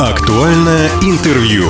Актуальное интервью.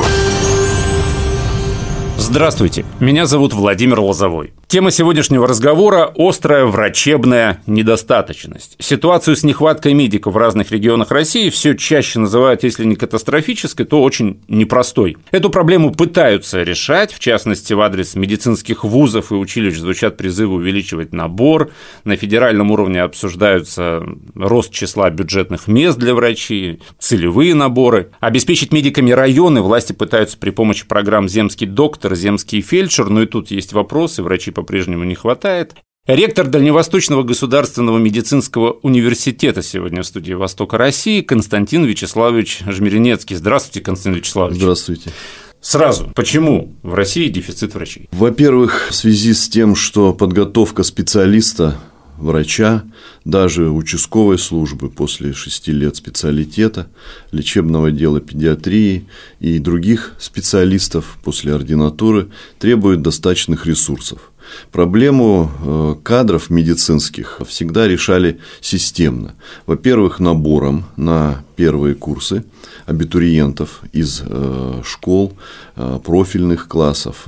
Здравствуйте, меня зовут Владимир Лозовой. Тема сегодняшнего разговора – острая врачебная недостаточность. Ситуацию с нехваткой медиков в разных регионах России все чаще называют, если не катастрофической, то очень непростой. Эту проблему пытаются решать, в частности, в адрес медицинских вузов и училищ звучат призывы увеличивать набор, на федеральном уровне обсуждаются рост числа бюджетных мест для врачей, целевые наборы. Обеспечить медиками районы власти пытаются при помощи программ «Земский доктор», «Земский фельдшер», но и тут есть вопросы, врачи по-прежнему не хватает. Ректор Дальневосточного государственного медицинского университета сегодня в студии «Востока России» Константин Вячеславович Жмеренецкий. Здравствуйте, Константин Вячеславович. Здравствуйте. Сразу, почему в России дефицит врачей? Во-первых, в связи с тем, что подготовка специалиста врача, даже участковой службы после шести лет специалитета, лечебного дела педиатрии и других специалистов после ординатуры требует достаточных ресурсов. Проблему э, кадров медицинских всегда решали системно. Во-первых, набором на первые курсы абитуриентов из э, школ, э, профильных классов,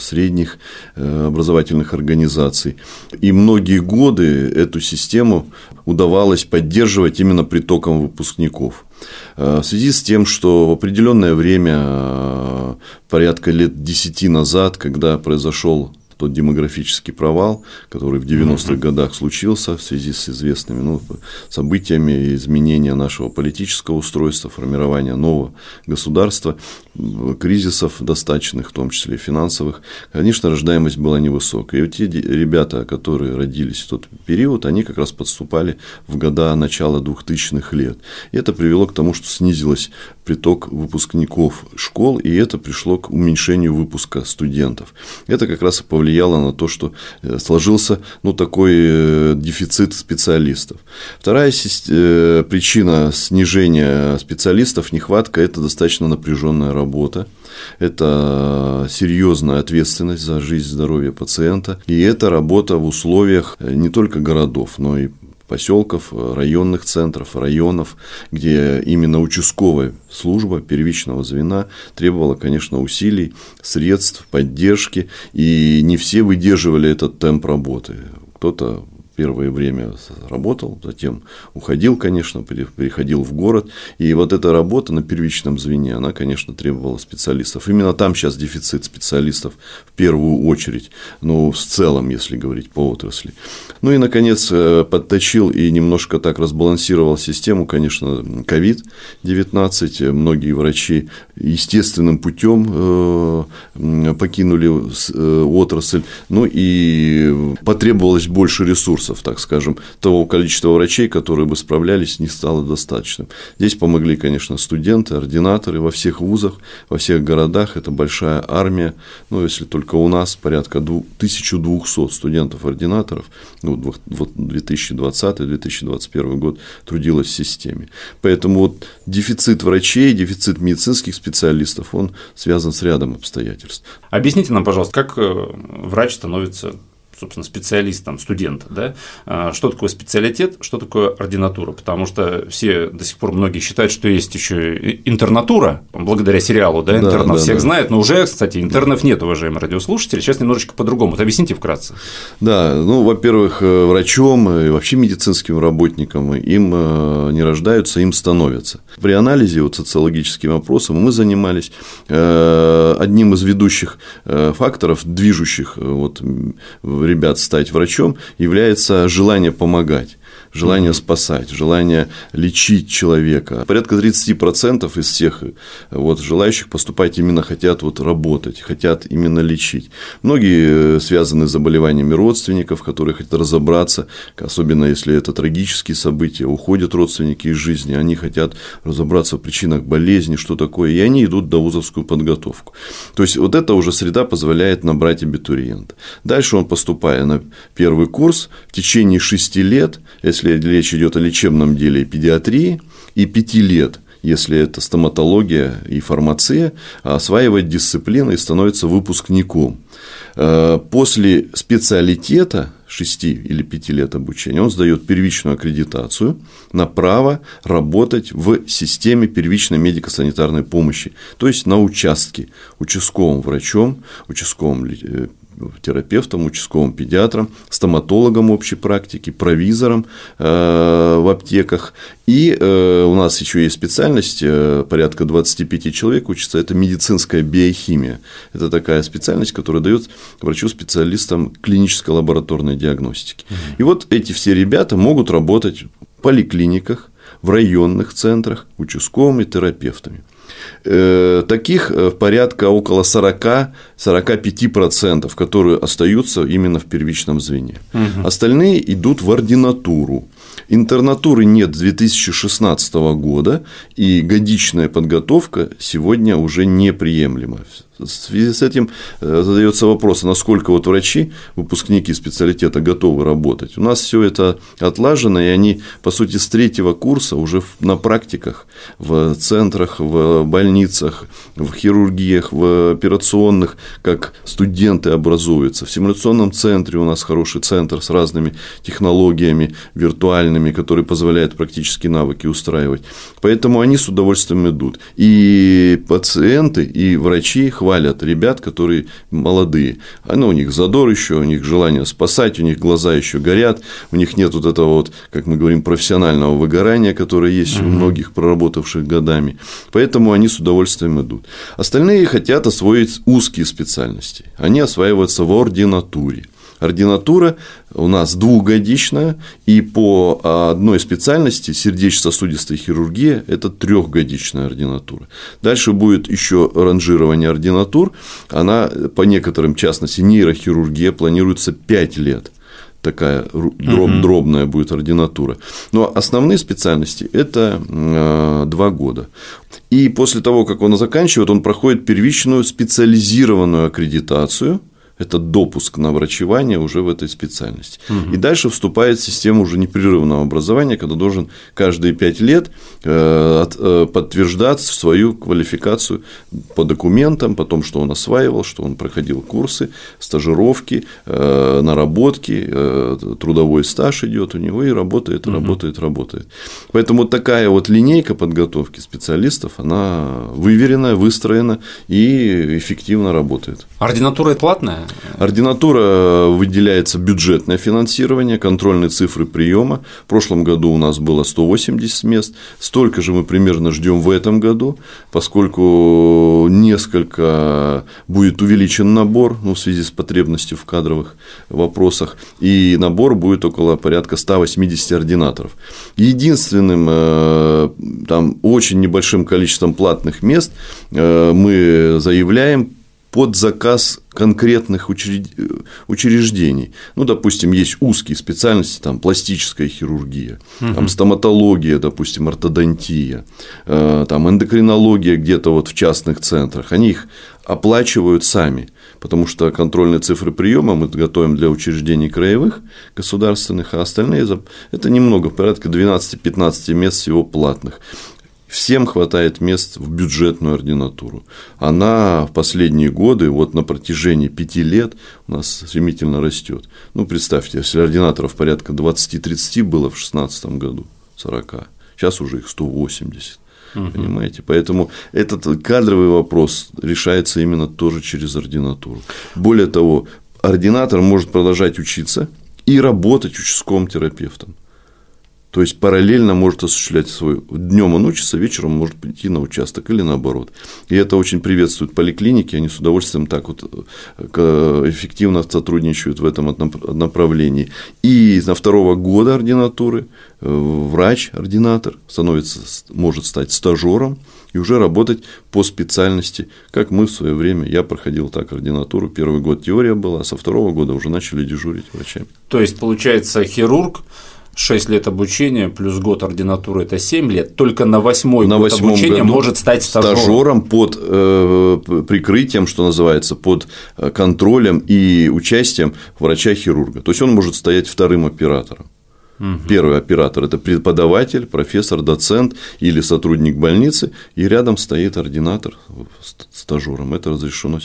средних образовательных организаций. И многие годы эту систему удавалось поддерживать именно притоком выпускников. В связи с тем, что в определенное время, порядка лет 10 назад, когда произошел тот демографический провал, который в 90-х годах случился в связи с известными ну, событиями изменения нашего политического устройства, формирования нового государства, кризисов достаточных, в том числе и финансовых, конечно, рождаемость была невысокая. И вот те ребята, которые родились в тот период, они как раз подступали в года начала 2000-х лет. И это привело к тому, что снизилось приток выпускников школ, и это пришло к уменьшению выпуска студентов. Это как раз и повлияло на то, что э, сложился ну, такой э, дефицит специалистов. Вторая э, причина снижения специалистов, нехватка, это достаточно напряженная работа. Это серьезная ответственность за жизнь и здоровье пациента. И это работа в условиях не только городов, но и поселков, районных центров, районов, где именно участковая служба первичного звена требовала, конечно, усилий, средств, поддержки, и не все выдерживали этот темп работы. Кто-то первое время работал, затем уходил, конечно, переходил в город. И вот эта работа на первичном звене, она, конечно, требовала специалистов. Именно там сейчас дефицит специалистов в первую очередь, ну, в целом, если говорить по отрасли. Ну и, наконец, э, подточил и немножко так разбалансировал систему, конечно, COVID-19. Многие врачи естественным путем э, покинули э, отрасль, ну и потребовалось больше ресурсов ресурсов, так скажем, того количества врачей, которые бы справлялись, не стало достаточным. Здесь помогли, конечно, студенты, ординаторы во всех вузах, во всех городах. Это большая армия. Ну, если только у нас порядка 1200 студентов-ординаторов, ну, 2020-2021 год трудилось в системе. Поэтому вот дефицит врачей, дефицит медицинских специалистов, он связан с рядом обстоятельств. Объясните нам, пожалуйста, как э, врач становится собственно, специалист, там, студент, да, а, что такое специалитет, что такое ординатура, потому что все до сих пор многие считают, что есть еще интернатура, благодаря сериалу, да, интернов да, всех да. знают, но уже, кстати, интернов нет, уважаемые радиослушатели, сейчас немножечко по-другому, вот объясните вкратце. Да, ну, во-первых, э, врачом и вообще медицинским работникам им э, не рождаются, им становятся. При анализе вот социологическим вопросом мы занимались э, одним из ведущих факторов, движущих вот, ребят стать врачом, является желание помогать желание спасать, желание лечить человека. Порядка 30% из всех вот, желающих поступать именно хотят вот, работать, хотят именно лечить. Многие э, связаны с заболеваниями родственников, которые хотят разобраться, особенно если это трагические события, уходят родственники из жизни, они хотят разобраться в причинах болезни, что такое, и они идут до вузовскую подготовку. То есть, вот эта уже среда позволяет набрать абитуриента. Дальше он, поступая на первый курс, в течение шести лет, если речь идет о лечебном деле педиатрии, и пяти лет если это стоматология и фармация, осваивает дисциплины и становится выпускником. Э, после специалитета 6 или 5 лет обучения он сдает первичную аккредитацию на право работать в системе первичной медико-санитарной помощи, то есть на участке участковым врачом, участковым э, терапевтом, участковым педиатром, стоматологом общей практики, провизором э, в аптеках. И э, у нас еще есть специальность, э, порядка 25 человек учатся, это медицинская биохимия. Это такая специальность, которая дает врачу-специалистам клинической лабораторной диагностики. И вот эти все ребята могут работать в поликлиниках, в районных центрах, участковыми терапевтами. Э, таких э, порядка около 40-45%, которые остаются именно в первичном звене. Угу. Остальные идут в ординатуру. Интернатуры нет с 2016 года, и годичная подготовка сегодня уже неприемлема. В связи с этим э, задается вопрос, насколько вот врачи, выпускники специалитета готовы работать. У нас все это отлажено, и они, по сути, с третьего курса уже на практиках, в центрах, в больницах, в хирургиях, в операционных, как студенты образуются. В симуляционном центре у нас хороший центр с разными технологиями виртуальными, которые позволяют практические навыки устраивать. Поэтому они с удовольствием идут. И пациенты, и врачи хватит хвалят ребят, которые молодые. Ну, у них задор еще, у них желание спасать, у них глаза еще горят, у них нет вот этого вот, как мы говорим, профессионального выгорания, которое есть у многих проработавших годами. Поэтому они с удовольствием идут. Остальные хотят освоить узкие специальности. Они осваиваются в ординатуре. Ординатура у нас двухгодичная, и по одной специальности сердечно-сосудистой хирургия – это трехгодичная ординатура. Дальше будет еще ранжирование ординатур. Она, по некоторым, в частности, нейрохирургия планируется 5 лет такая дроб, дробная будет ординатура. Но основные специальности – это э, два года. И после того, как он заканчивает, он проходит первичную специализированную аккредитацию – это допуск на врачевание уже в этой специальности. Угу. И дальше вступает система уже непрерывного образования, когда должен каждые пять лет э, э, подтверждать свою квалификацию по документам, по тому, что он осваивал, что он проходил курсы, стажировки, э, наработки, трудовой стаж идет у него и работает, угу. работает, работает. Поэтому такая вот линейка подготовки специалистов, она выверенная, выстроена и эффективно работает. Ординатура платная? Ординатура э, выделяется бюджетное финансирование, контрольные цифры приема. В прошлом году у нас было 180 мест. Столько же мы примерно ждем в этом году, поскольку несколько будет увеличен набор ну, в связи с потребностью в кадровых вопросах. И набор будет около порядка 180 ординаторов. Единственным э, там, очень небольшим количеством платных мест э, мы заявляем под заказ конкретных учреждений. Ну, допустим, есть узкие специальности, там пластическая хирургия, угу. там стоматология, допустим, ортодонтия, э, там эндокринология где-то вот в частных центрах. Они их оплачивают сами, потому что контрольные цифры приема мы готовим для учреждений краевых, государственных, а остальные это немного, порядка 12-15 мест всего платных. Всем хватает мест в бюджетную ординатуру. Она в последние годы, вот на протяжении пяти лет, у нас стремительно растет. Ну, представьте, если ординаторов порядка 20-30 было в 2016 году, 40, сейчас уже их 180. Угу. Понимаете? Поэтому этот кадровый вопрос решается именно тоже через ординатуру. Более того, ординатор может продолжать учиться и работать участковым терапевтом. То есть параллельно может осуществлять свой. Днем он учится, вечером может прийти на участок или наоборот. И это очень приветствует поликлиники, они с удовольствием так вот э, эффективно сотрудничают в этом направлении. И на второго года ординатуры э, врач-ординатор становится, может стать стажером и уже работать по специальности, как мы в свое время, я проходил так ординатуру, первый год теория была, а со второго года уже начали дежурить врачами. То есть, получается, хирург 6 лет обучения плюс год ординатуры – это 7 лет. Только на восьмой на год обучения может стать стажером. Стажером под э, прикрытием, что называется, под э, контролем и участием врача-хирурга. То есть он может стоять вторым оператором. Угу. Первый оператор – это преподаватель, профессор, доцент или сотрудник больницы, и рядом стоит ординатор стажером. Это разрешено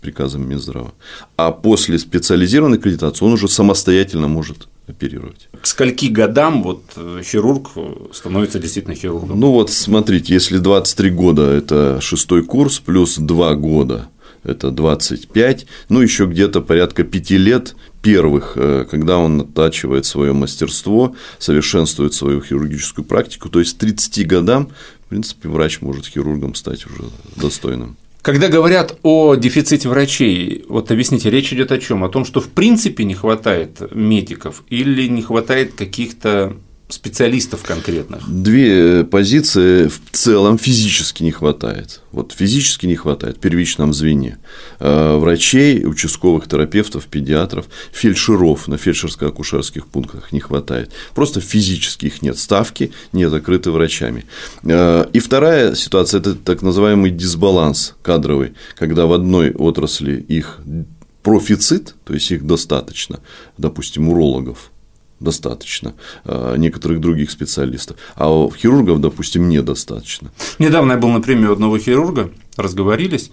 приказом Минздрава. А после специализированной аккредитации он уже самостоятельно может оперировать. К скольки годам вот э, хирург становится действительно хирургом? Ну вот смотрите, если 23 года – это шестой курс, плюс 2 года это 25, ну еще где-то порядка 5 лет первых, э, когда он оттачивает свое мастерство, совершенствует свою хирургическую практику, то есть к 30 годам, в принципе, врач может хирургом стать уже достойным. Когда говорят о дефиците врачей, вот объясните, речь идет о чем? О том, что в принципе не хватает медиков или не хватает каких-то специалистов конкретных? Две позиции в целом физически не хватает. Вот физически не хватает в первичном звене. Э, врачей, участковых терапевтов, педиатров, фельдшеров на фельдшерско-акушерских пунктах не хватает. Просто физически их нет. Ставки не закрыты врачами. Э, и вторая ситуация – это так называемый дисбаланс кадровый, когда в одной отрасли их профицит, то есть их достаточно, допустим, урологов, достаточно, а, некоторых других специалистов, а у хирургов, допустим, недостаточно. Недавно я был на премию одного хирурга, разговорились,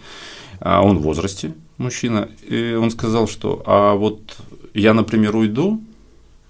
а он в возрасте, мужчина, и он сказал, что а вот я, например, уйду,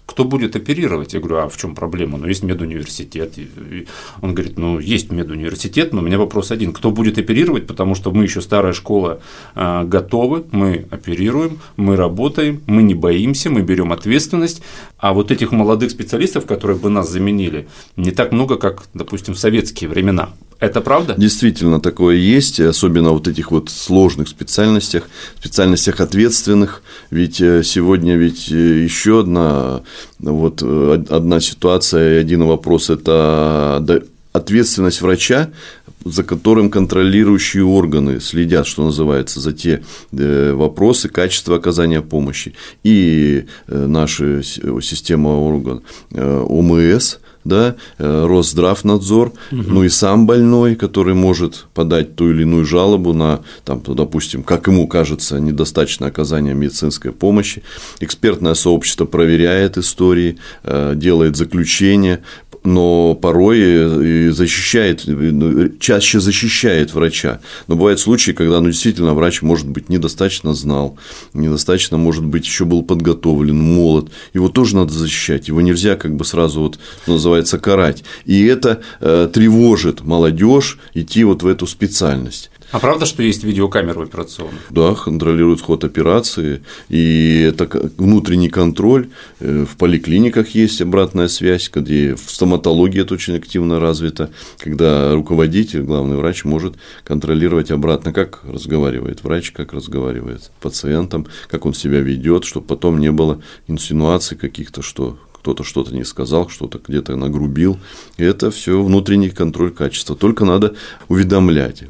кто будет оперировать? Я говорю, а в чем проблема? Ну, есть медуниверситет. И он говорит, ну, есть медуниверситет, но у меня вопрос один. Кто будет оперировать? Потому что мы еще старая школа а, готовы, мы оперируем, мы работаем, мы не боимся, мы берем ответственность. А вот этих молодых специалистов, которые бы нас заменили, не так много, как, допустим, в советские времена. Это правда? Действительно, такое есть, особенно вот этих вот сложных специальностях, специальностях ответственных. Ведь э, сегодня ведь э, еще одна, вот, э, одна ситуация и один вопрос – это ответственность врача, за которым контролирующие органы следят, что называется, за те вопросы качества оказания помощи. И наша система орган ОМС, да, э, Росздравнадзор, угу. ну и сам больной, который может подать ту или иную жалобу на, там, допустим, как ему кажется, недостаточное оказание медицинской помощи. Экспертное сообщество проверяет истории, э, делает заключение, но порой защищает, ну, чаще защищает врача. Но бывают случаи, когда ну, действительно врач, может быть, недостаточно знал, недостаточно, может быть, еще был подготовлен, молод. Его тоже надо защищать. Его нельзя как бы сразу, вот, называется, карать. И это э, тревожит молодежь идти вот в эту специальность. А правда, что есть видеокамеры в операционной? Да, контролируют ход операции, и это внутренний контроль. Э, в поликлиниках есть обратная связь, где в стоматологии это очень активно развито, когда руководитель, главный врач может контролировать обратно, как разговаривает врач, как разговаривает с пациентом, как он себя ведет, чтобы потом не было инсинуаций каких-то, что кто-то что-то не сказал, что-то где-то нагрубил. И это все внутренний контроль качества. Только надо уведомлять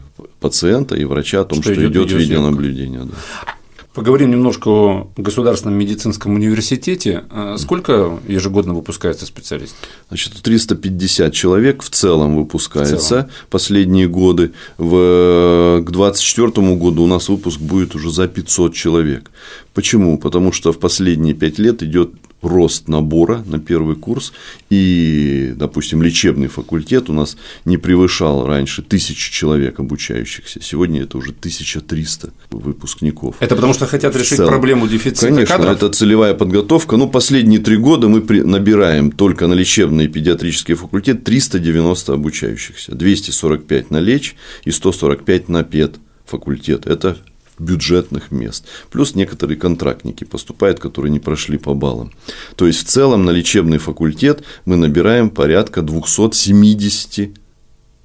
пациента и врача о том, что, что идет видеонаблюдение. Да. Поговорим немножко о Государственном медицинском университете. А сколько ежегодно выпускается специалистов? Значит, 350 человек в целом выпускается в целом. последние годы. В, к 2024 году у нас выпуск будет уже за 500 человек. Почему? Потому что в последние 5 лет идет рост набора на первый курс, и, допустим, лечебный факультет у нас не превышал раньше тысячи человек обучающихся, сегодня это уже 1300 выпускников. Это потому что хотят решить целом. проблему дефицита Конечно, кадров? это целевая подготовка, ну, последние три года мы набираем только на лечебный и педиатрический факультет 390 обучающихся, 245 на леч и 145 на пед факультет. Это бюджетных мест. Плюс некоторые контрактники поступают, которые не прошли по баллам. То есть, в целом на лечебный факультет мы набираем порядка 270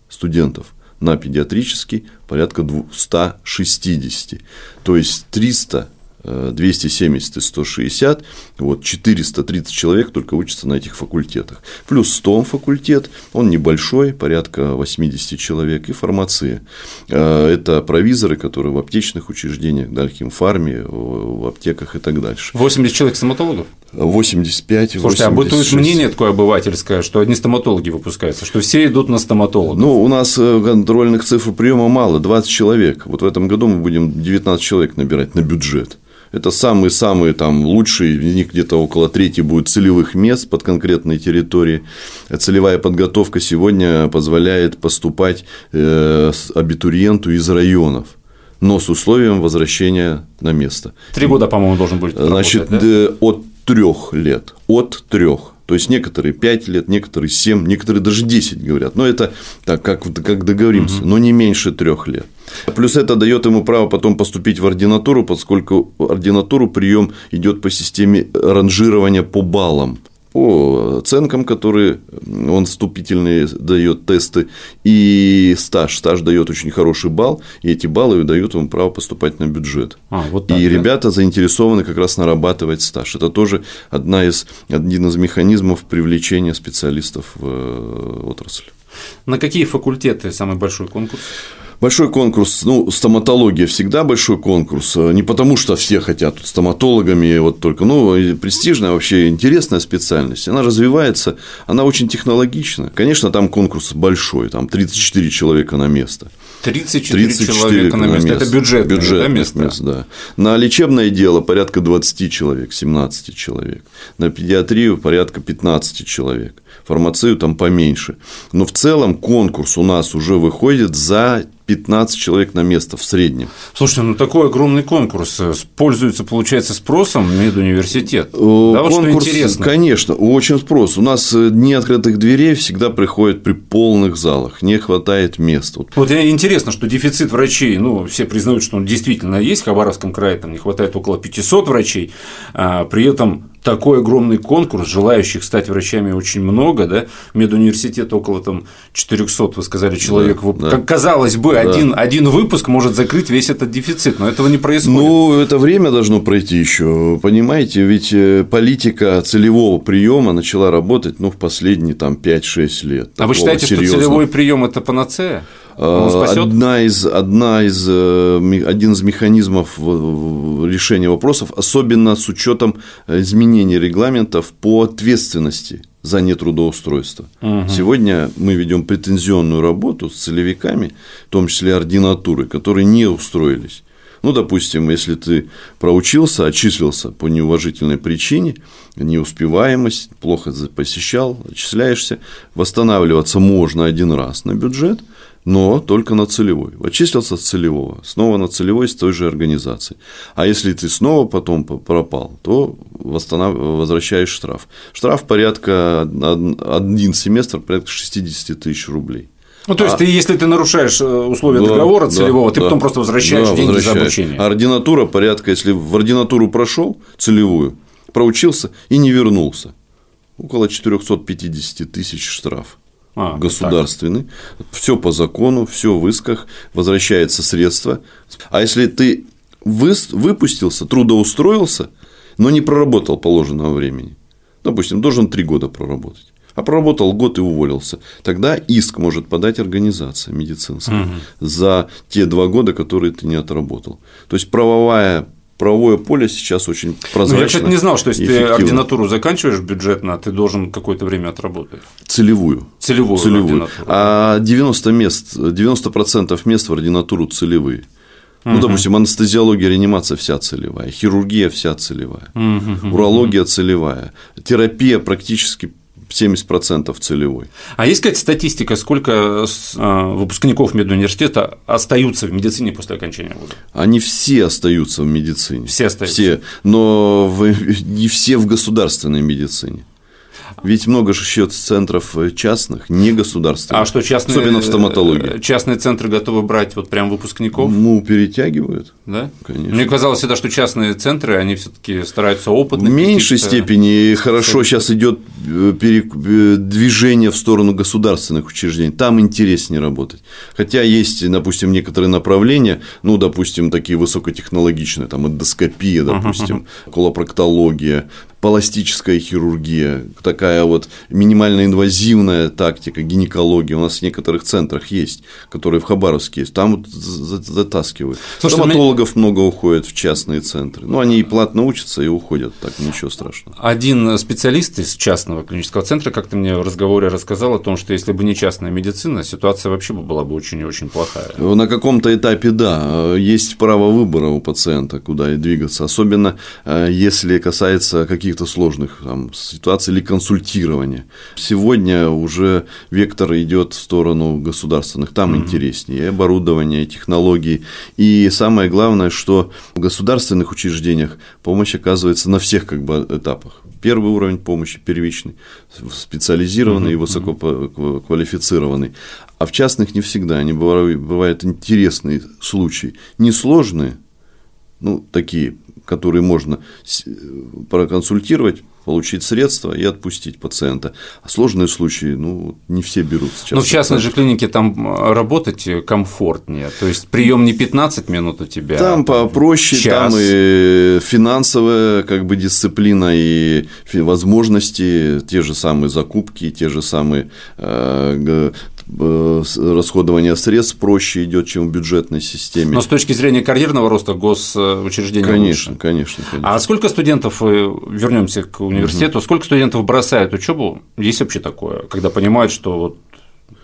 студентов. На педиатрический порядка 260. То есть 300 270 и 160, вот 430 человек только учатся на этих факультетах. Плюс СТОМ факультет, он небольшой, порядка 80 человек, и фармация. Э, это провизоры, которые в аптечных учреждениях, Дальхимфарме, в аптеках и так дальше. 80 человек стоматологов? 85 Слушайте, 86. а бытует мнение такое обывательское, что одни стоматологи выпускаются, что все идут на стоматологов? Ну, у нас э, контрольных цифр приема мало, 20 человек. Вот в этом году мы будем 19 человек набирать на бюджет. Это самые-самые там лучшие, в них где-то около трети будет целевых мест под конкретной территории. Целевая подготовка сегодня позволяет поступать э, абитуриенту из районов но с условием возвращения на место. Три года, по-моему, должен быть. Значит, да? от трех лет. От трех. То есть некоторые 5 лет, некоторые 7, некоторые даже 10 говорят. Но это так, как, как договоримся, угу. но не меньше трех лет. Плюс это дает ему право потом поступить в ординатуру, поскольку ординатуру прием идет по системе ранжирования по баллам по оценкам, которые он вступительные дает тесты, и стаж. Стаж дает очень хороший балл, и эти баллы дают ему право поступать на бюджет. А, вот так, и да? ребята заинтересованы как раз нарабатывать стаж. Это тоже одна из, один из механизмов привлечения специалистов в э, отрасль. На какие факультеты самый большой конкурс? Большой конкурс, ну, стоматология всегда большой конкурс, э, не потому что все хотят стоматологами, вот только, ну, престижная, вообще интересная специальность, она развивается, она очень технологична. Конечно, там конкурс большой, там 34 человека на место. 34, 34 человека на место. Это бюджет, бюджет да, место? место да. На лечебное дело порядка 20 человек, 17 человек. На педиатрию порядка 15 человек. Фармацию там поменьше. Но в целом конкурс у нас уже выходит за 15 человек на место в среднем. Слушайте, ну такой огромный конкурс пользуется, получается, спросом медуниверситет. Э, да, вот конкурс, что интересно. Конечно, очень спрос. У нас э, дни открытых дверей всегда приходят при полных залах, не хватает мест. Вот интересно, что дефицит врачей, ну, все признают, что он действительно есть, в Хабаровском крае там не хватает около 500 врачей, а при этом такой огромный конкурс, желающих стать врачами очень много, да, медуниверситет около там 400, вы сказали, человек, да, да. казалось бы, да. один, один выпуск может закрыть весь этот дефицит, но этого не происходит. Ну, это время должно пройти еще, понимаете, ведь э, политика целевого приема начала работать, ну, в последние там 5-6 лет. А вы считаете, серьезного. что целевой прием это панацея? Одна из, одна из, э, один из механизмов решения вопросов, особенно с учетом изменений регламентов по ответственности за нетрудоустройство. Угу. Сегодня мы ведем претензионную работу с целевиками, в том числе ординатуры, которые не устроились. Ну, допустим, если ты проучился, отчислился по неуважительной причине, неуспеваемость, плохо посещал, отчисляешься, восстанавливаться можно один раз на бюджет – но только на целевой. Отчислился с целевого, снова на целевой с той же организации. А если ты снова потом пропал, то восстанов... возвращаешь штраф. Штраф порядка один семестр, порядка 60 тысяч рублей. Ну, то есть, а, ты, если ты нарушаешь э, условия да, договора целевого, да, ты да, потом просто возвращаешь да, деньги возвращаешь. за обучение. ординатура порядка, если в ординатуру прошел целевую, проучился и не вернулся, около 450 тысяч штраф а, государственный, все по закону, все в исках, возвращается средства. А если ты выпустился, трудоустроился, но не проработал положенного времени, допустим, должен три года проработать, а проработал год и уволился, тогда иск может подать организация медицинская угу. за те два года, которые ты не отработал. То есть правовая правовое поле сейчас очень прозрачно. Ну, я, кстати, не знал, что если ты ординатуру заканчиваешь бюджетно, ты должен какое-то время отработать. Целевую. Целевую. Целевую. А 90 мест, 90% мест в ординатуру целевые. Ну, угу. допустим, анестезиология, реанимация вся целевая, хирургия вся целевая, угу. урология целевая, терапия практически 70% целевой. А есть какая-то статистика, сколько а, выпускников медуниверситета остаются в медицине после окончания года? Они все остаются в медицине. Все остаются. Все, но не все в государственной медицине. Ведь много же еще центров э, частных, не государственных. А что частные, особенно в стоматологии. Э, частные центры готовы брать вот прям выпускников? Ну, перетягивают. Да? Конечно. Мне казалось всегда, что частные центры, они все-таки стараются опытных. В меньшей степени хорошо сейчас идет э, движение в сторону государственных учреждений. Там интереснее работать. Хотя есть, допустим, некоторые направления, ну, допустим, такие высокотехнологичные, там эндоскопия, допустим, uh-huh. колопроктология, пластическая хирургия, так такая вот минимально инвазивная тактика гинекологии у нас в некоторых центрах есть, которые в Хабаровске есть, там вот затаскивают. Слушайте, Стоматологов меня... много уходит в частные центры. Ну, они и платно учатся, и уходят, так ничего страшного. Один специалист из частного клинического центра как-то мне в разговоре рассказал о том, что если бы не частная медицина, ситуация вообще была бы очень и очень плохая. На каком-то этапе, да, есть право выбора у пациента, куда и двигаться, особенно э, если касается каких-то сложных там, ситуаций или консультирования. Сегодня уже вектор идет в сторону государственных, там угу. интереснее, и оборудование, и технологии, и самое главное, что в государственных учреждениях помощь оказывается на всех как бы этапах. Первый уровень помощи первичный, специализированный и высококвалифицированный. А в частных не всегда. Они бывают, бывают интересные случаи. Несложные, ну, такие, которые можно проконсультировать, получить средства и отпустить пациента. А сложные случаи, ну, не все берут сейчас. Но в частной же клинике там э, работать комфортнее, то есть прием не 15 минут у тебя. Там а попроще, час. там и финансовая как бы дисциплина и возможности, те же самые закупки, те же самые э, Э, расходование средств проще идет, чем в бюджетной системе. Но с точки зрения карьерного роста госучреждения конечно, лучше. Конечно, конечно. А сколько студентов, э, вернемся к университету, угу. сколько студентов бросают учебу? Есть вообще такое, когда понимают, что вот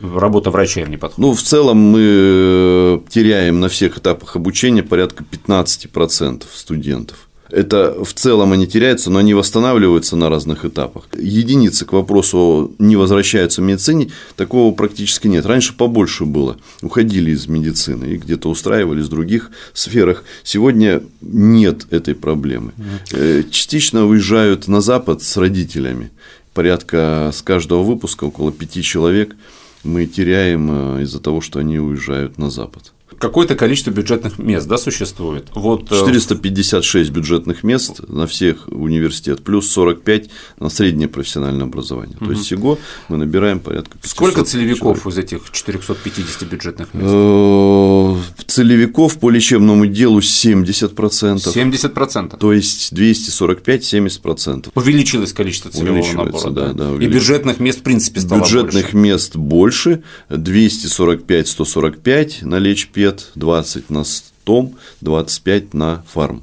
работа врача им не подходит? Ну, в целом мы э, теряем на всех этапах обучения порядка 15% студентов. Это в целом они теряются, но они восстанавливаются на разных этапах. Единицы к вопросу не возвращаются в медицине, такого практически нет. Раньше побольше было. Уходили из медицины и где-то устраивались в других сферах. Сегодня нет этой проблемы. Э, частично уезжают на Запад с родителями. Порядка с каждого выпуска около пяти человек мы теряем э, из-за того, что они уезжают на Запад какое-то количество бюджетных мест да, существует. Вот... 456 э, бюджетных мест на всех университет, плюс 45 на среднее профессиональное образование. Угу. То есть всего мы набираем порядка 500 Сколько целевиков человек. из этих 450 бюджетных мест? Э, целевиков по лечебному делу 70%. 70%. То есть 245-70%. Увеличилось количество целевого набора. Да, да, И бюджетных мест в принципе стало Бюджетных больше. мест больше, 245-145 на лечпед лет 20 на стом, 25 на фарм.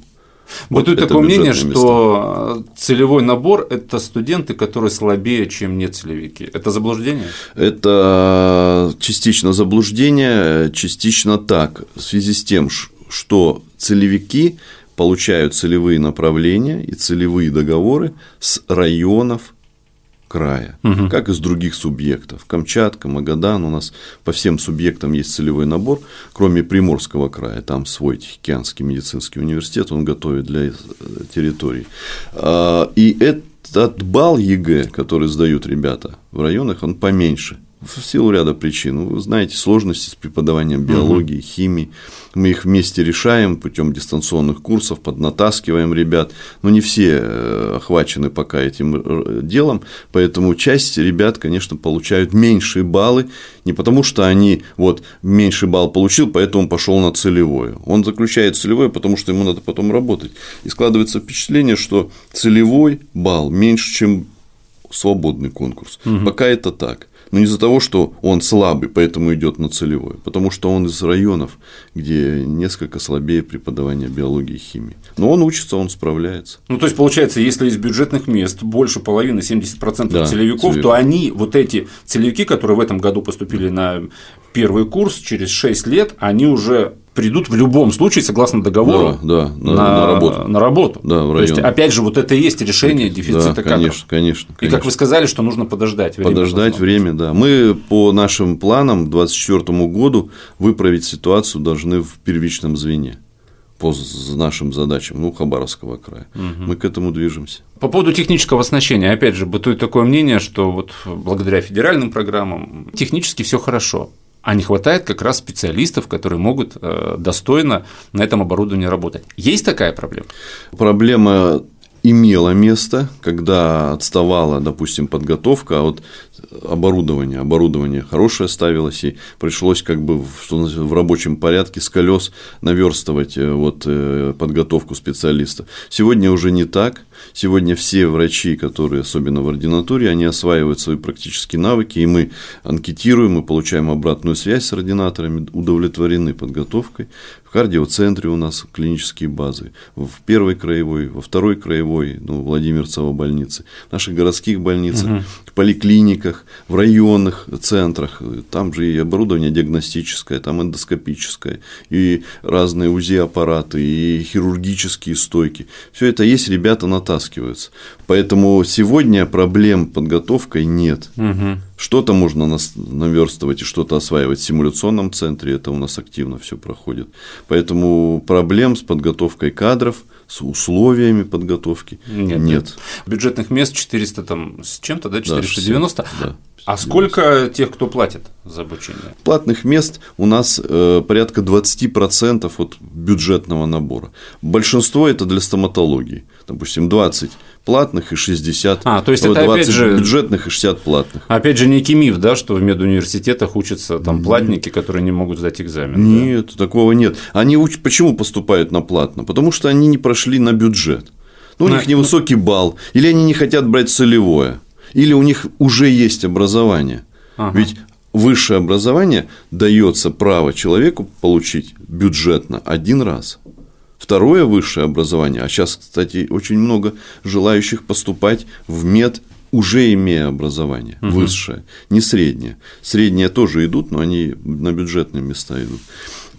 Вот Бытует такое мнение, места. что целевой набор – это студенты, которые слабее, чем не целевики. Это заблуждение? Это частично заблуждение, частично так. В связи с тем, что целевики получают целевые направления и целевые договоры с районов края, угу. как и с других субъектов. Камчатка, Магадан, у нас по всем субъектам есть целевой набор, кроме Приморского края, там свой Тихоокеанский медицинский университет, он готовит для э, территорий. А, и этот балл ЕГЭ, который сдают ребята в районах, он поменьше в силу ряда причин. Вы знаете, сложности с преподаванием биологии, химии. Мы их вместе решаем путем дистанционных курсов, поднатаскиваем ребят. Но не все э, охвачены пока этим э, делом, поэтому часть ребят, конечно, получают меньшие баллы, не потому что они вот меньший балл получил, поэтому пошел на целевое. Он заключает целевое, потому что ему надо потом работать. И складывается впечатление, что целевой балл меньше, чем свободный конкурс. Угу. Пока это так. Но не из-за того, что он слабый, поэтому идет на целевой, потому что он из районов, где несколько слабее преподавание биологии и химии. Но он учится, он справляется. Ну, то есть, получается, если из бюджетных мест больше половины, 70% да, целевиков, целевик. то они, вот эти целевики, которые в этом году поступили на первый курс, через 6 лет, они уже придут в любом случае, согласно договору, да, да, на, на, работу. На работу. Да, в То есть, опять же, вот это и есть решение дефицита да, кадров. Конечно, конечно, конечно. И как вы сказали, что нужно подождать время. Подождать время, да. Мы по нашим планам к 2024 году выправить ситуацию должны в первичном звене по нашим задачам, ну, Хабаровского края. Угу. Мы к этому движемся. По поводу технического оснащения, опять же, бытует такое мнение, что вот благодаря федеральным программам технически все хорошо а не хватает как раз специалистов, которые могут э, достойно на этом оборудовании работать. Есть такая проблема? Проблема имела место, когда отставала, допустим, подготовка, а вот оборудование. Оборудование хорошее ставилось, и пришлось как бы что в рабочем порядке с колес наверстывать э, вот, э, подготовку специалистов. Сегодня уже не так. Сегодня все врачи, которые, особенно в ординатуре, они осваивают свои практические навыки, и мы анкетируем, мы получаем обратную связь с ординаторами, удовлетворены подготовкой. В кардиоцентре у нас клинические базы, в первой краевой, во второй краевой, ну, Владимирцева больницы, в наших городских больницах, угу. в поликлиниках, в районных центрах. Там же и оборудование диагностическое, там эндоскопическое, и разные УЗИ-аппараты, и хирургические стойки. Все это есть, ребята натаскиваются. Поэтому сегодня проблем подготовкой нет. Угу. Что-то можно наверстывать и что-то осваивать в симуляционном центре, это у нас активно все проходит. Поэтому проблем с подготовкой кадров, с условиями подготовки нет. нет. Бюджетных мест 400 там с чем-то, да, 490. Да, 60, да. А сколько тех, кто платит за обучение? Платных мест у нас э, порядка 20% от бюджетного набора. Большинство это для стоматологии. Допустим, 20 платных и 60 а, то есть это 20 опять же, бюджетных и 60 платных. Опять же, некий миф, да, что в медуниверситетах учатся там платники, которые не могут сдать экзамен. Нет, да? такого нет. Они уч... почему поступают на платно? Потому что они не прошли на бюджет. Ну, у на... них невысокий балл, или они не хотят брать целевое, или у них уже есть образование. Ага. Ведь высшее образование дается право человеку получить бюджетно один раз второе высшее образование, а сейчас, кстати, очень много желающих поступать в мед уже имея образование угу. высшее, не среднее. Средние тоже идут, но они на бюджетные места идут.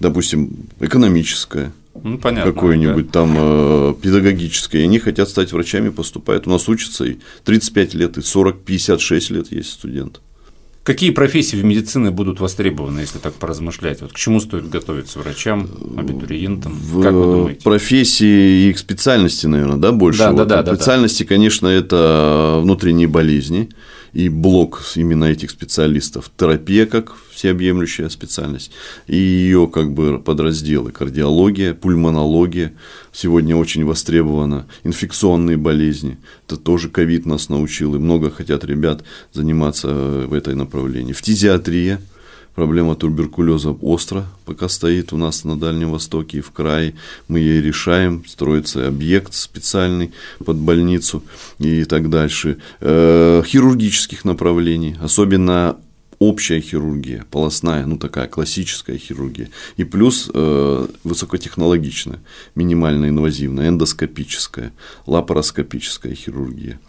Допустим, экономическое, ну, понятно, какое-нибудь да. там э, педагогическое, и они хотят стать врачами, поступают. У нас учатся и 35 лет, и 40, 56 лет есть студент. Какие профессии в медицине будут востребованы, если так поразмышлять? Вот к чему стоит готовиться врачам, абитуриентам? В как вы думаете? Профессии и к специальности, наверное, да, больше? Да, вот. да, да. Специальности, да, да. конечно, это внутренние болезни, и блок именно этих специалистов. Терапия как всеобъемлющая специальность, и ее как бы подразделы. Кардиология, пульмонология сегодня очень востребована, инфекционные болезни. Это тоже ковид нас научил, и много хотят ребят заниматься в этой направлении. Фтизиатрия – Проблема туберкулеза остро пока стоит у нас на Дальнем Востоке и в крае. Мы ее решаем, строится объект специальный под больницу и так дальше. Э, хирургических направлений, особенно общая хирургия, полостная, ну такая классическая хирургия, и плюс э, высокотехнологичная, минимально инвазивная, эндоскопическая, лапароскопическая хирургия.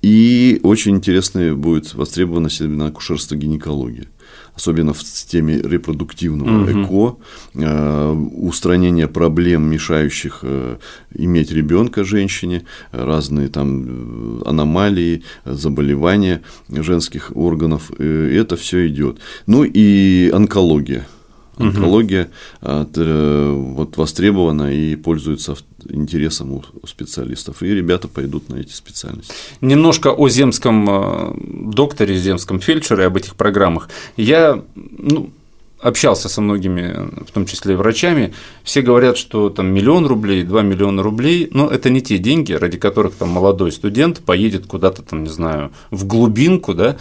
И очень интересная будет востребованность именно акушерство гинекология особенно в системе репродуктивного угу. ЭКО, э, устранение проблем, мешающих э, иметь ребенка женщине, разные там э, аномалии, заболевания женских органов, это все идет. Ну и онкология Онкология угу. вот, востребована и пользуется интересом у специалистов, и ребята пойдут на эти специальности. Немножко о земском э, докторе, земском фельдшере, об этих программах. Я ну, общался со многими, в том числе и врачами, все говорят, что там миллион рублей, два миллиона рублей, но это не те деньги, ради которых там молодой студент поедет куда-то там, не знаю, в глубинку, да,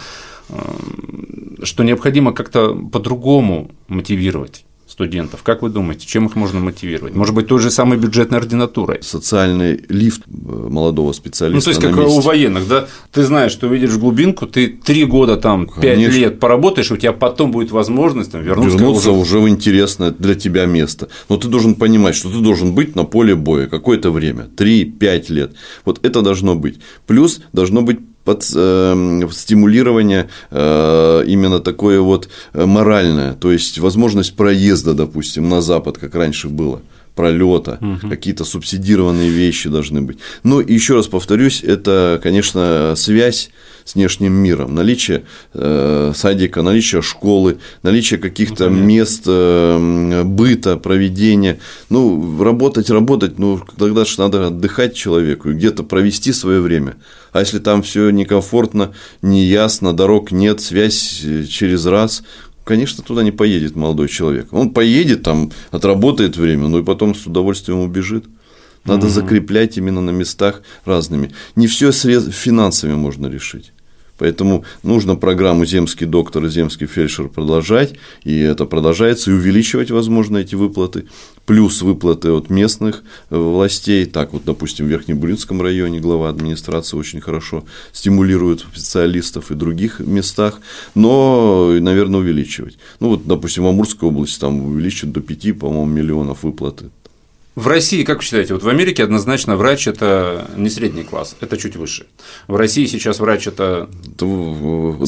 что необходимо как-то по-другому мотивировать студентов. Как вы думаете, чем их можно мотивировать? Может быть, той же самой бюджетной ординатурой? Социальный лифт э, молодого специалиста. Ну, то есть, как месте. у военных, да? Ты знаешь, что увидишь глубинку, ты три года там, пять лет поработаешь, у тебя потом будет возможность там, вернуться. Вернуться уже... уже в интересное для тебя место. Но ты должен понимать, что ты должен быть на поле боя какое-то время, 3-5 лет. Вот это должно быть. Плюс должно быть под э, стимулирование э, именно такое вот э, моральное, то есть возможность проезда, допустим, на Запад, как раньше было пролета, угу. какие-то субсидированные вещи должны быть. Ну, и еще раз повторюсь, это, конечно, связь с внешним миром, наличие э, садика, наличие школы, наличие каких-то ну, мест э, быта, проведения. Ну, работать, работать, ну, тогда же надо отдыхать человеку где-то провести свое время. А если там все некомфортно, неясно, дорог нет, связь э, через раз, конечно, туда не поедет молодой человек. Он поедет, там, отработает время, но и потом с удовольствием убежит. Надо угу. закреплять именно на местах разными. Не все сред... финансами можно решить. Поэтому нужно программу «Земский доктор» и «Земский фельдшер» продолжать, и это продолжается, и увеличивать, возможно, эти выплаты, плюс выплаты от местных э, властей. Так вот, допустим, в Верхнебуринском районе глава администрации очень хорошо стимулирует специалистов и других местах, но, наверное, увеличивать. Ну, вот, допустим, в Амурской области там увеличат до 5, по-моему, миллионов выплаты в России, как вы считаете, вот в Америке однозначно врач – это не средний класс, это чуть выше. В России сейчас врач – это,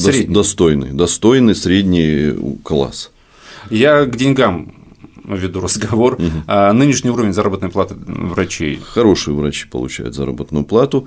средний. достойный, достойный средний класс. Я к деньгам веду разговор. Угу. А нынешний уровень заработной платы врачей? Хорошие врачи получают заработную плату.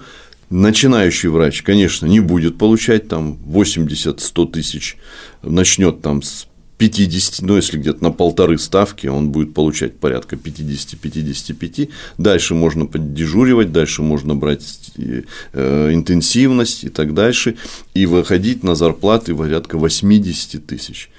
Начинающий врач, конечно, не будет получать там 80-100 тысяч, начнет там с 50, ну, если где-то на полторы ставки, он будет получать порядка 50-55. Дальше можно поддежуривать, дальше можно брать э, интенсивность и так дальше, и выходить на зарплаты порядка 80 тысяч.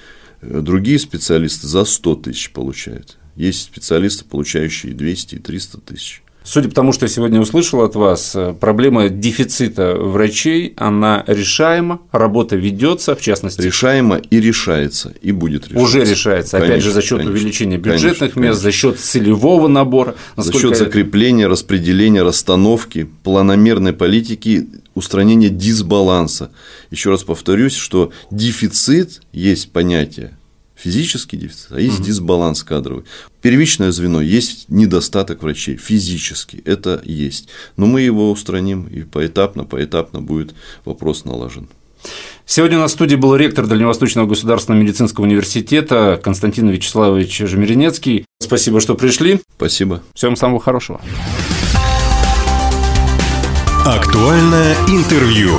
Другие специалисты за 100 тысяч получают. Есть специалисты, получающие 200 и 300 тысяч. Судя по тому, что я сегодня услышал от вас, э, проблема дефицита врачей, она решаема, работа ведется, в частности. Решаема и решается, и будет решаться. Уже решается, конечно, опять же, за счет конечно, увеличения бюджетных конечно, мест, конечно. за счет целевого набора. За счет закрепления, распределения, расстановки, планомерной политики, устранения дисбаланса. Еще раз повторюсь, что дефицит есть понятие физический дефицит, а есть угу. дисбаланс кадровый. Первичное звено есть недостаток врачей физически, это есть. Но мы его устраним, и поэтапно, поэтапно будет вопрос налажен. Сегодня у нас в студии был ректор Дальневосточного государственного медицинского университета Константин Вячеславович Жемеренецкий. Спасибо, что пришли. Спасибо. Всем самого хорошего. Актуальное интервью.